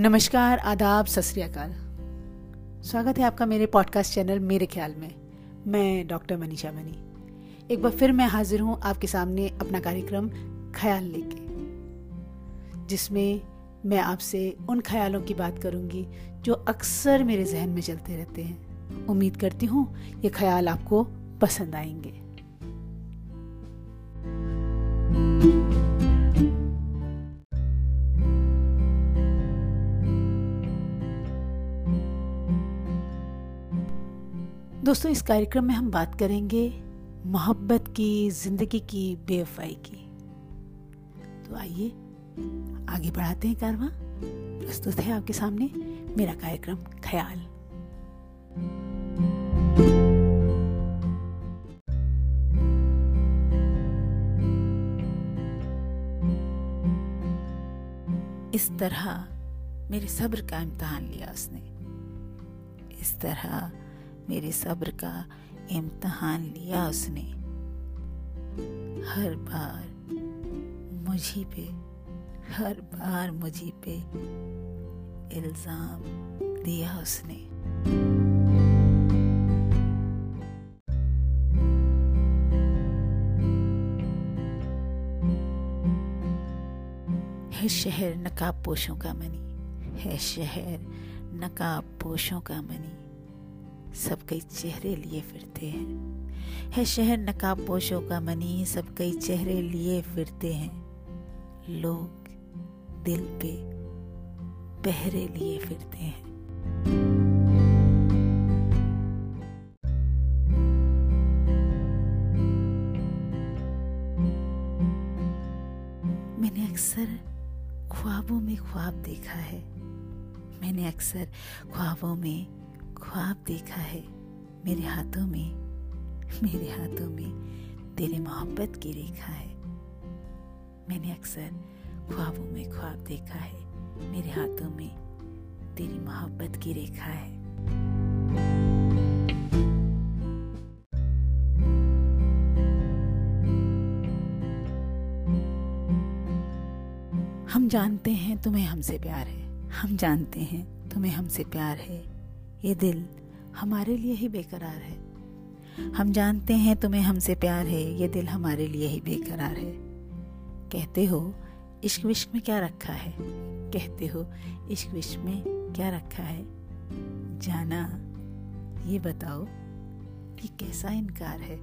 नमस्कार, आदाब, सत स्वागत है आपका मेरे पॉडकास्ट चैनल मेरे ख्याल में। मैं डॉक्टर मनीषा मनी। एक बार फिर मैं हाजिर हूँ आपके सामने अपना कार्यक्रम ख्याल लेके, जिसमें मैं आपसे उन ख्यालों की बात करूँगी जो अक्सर मेरे जहन में चलते रहते हैं। उम्मीद करती हूँ ये ख्याल आपको पसंद आएँगे। दोस्तों, इस कार्यक्रम में हम बात करेंगे मोहब्बत की, ज़िंदगी की, बेवफाई की। तो आइए, आगे बढ़ाते हैं कारवा। प्रस्तुत है आपके सामने मेरा कार्यक्रम ख्याल। इस तरह मेरे सब्र का इम्तहान लिया उसने। इस तरह मेरे सब्र का इम्तहान लिया उसने। हर बार मुझी पे, हर बार मुझी पे इल्ज़ाम दिया उसने। है शहर नकाब पोशों का मनी, है शहर नकाब पोशों का मनी। सब कई चेहरे लिए फिरते हैं। है शहर नकाब पोशों का मनी, सब कई चेहरे लिए फिरते हैं। लोग दिल पे पहरे लिए फिरते हैं। मैंने अक्सर ख्वाबों में ख्वाब देखा है। मैंने अक्सर ख्वाबों में ख्वाब देखा है मेरे हाथों में, मेरे हाथों में तेरी मोहब्बत की रेखा है। मैंने अक्सर ख्वाबों में ख्वाब देखा है, मेरे हाथों में तेरी मोहब्बत की रेखा है। हम जानते हैं तुम्हें हमसे प्यार है, हम जानते हैं तुम्हें हमसे प्यार है। ये दिल हमारे लिए ही बेकरार है। हम जानते हैं तुम्हें हमसे प्यार है, ये दिल हमारे लिए ही बेकरार है। कहते हो, इश्क विश्क में क्या रखा है? कहते हो, इश्क विश्क में क्या रखा है? जाना, ये बताओ कि कैसा इनकार है?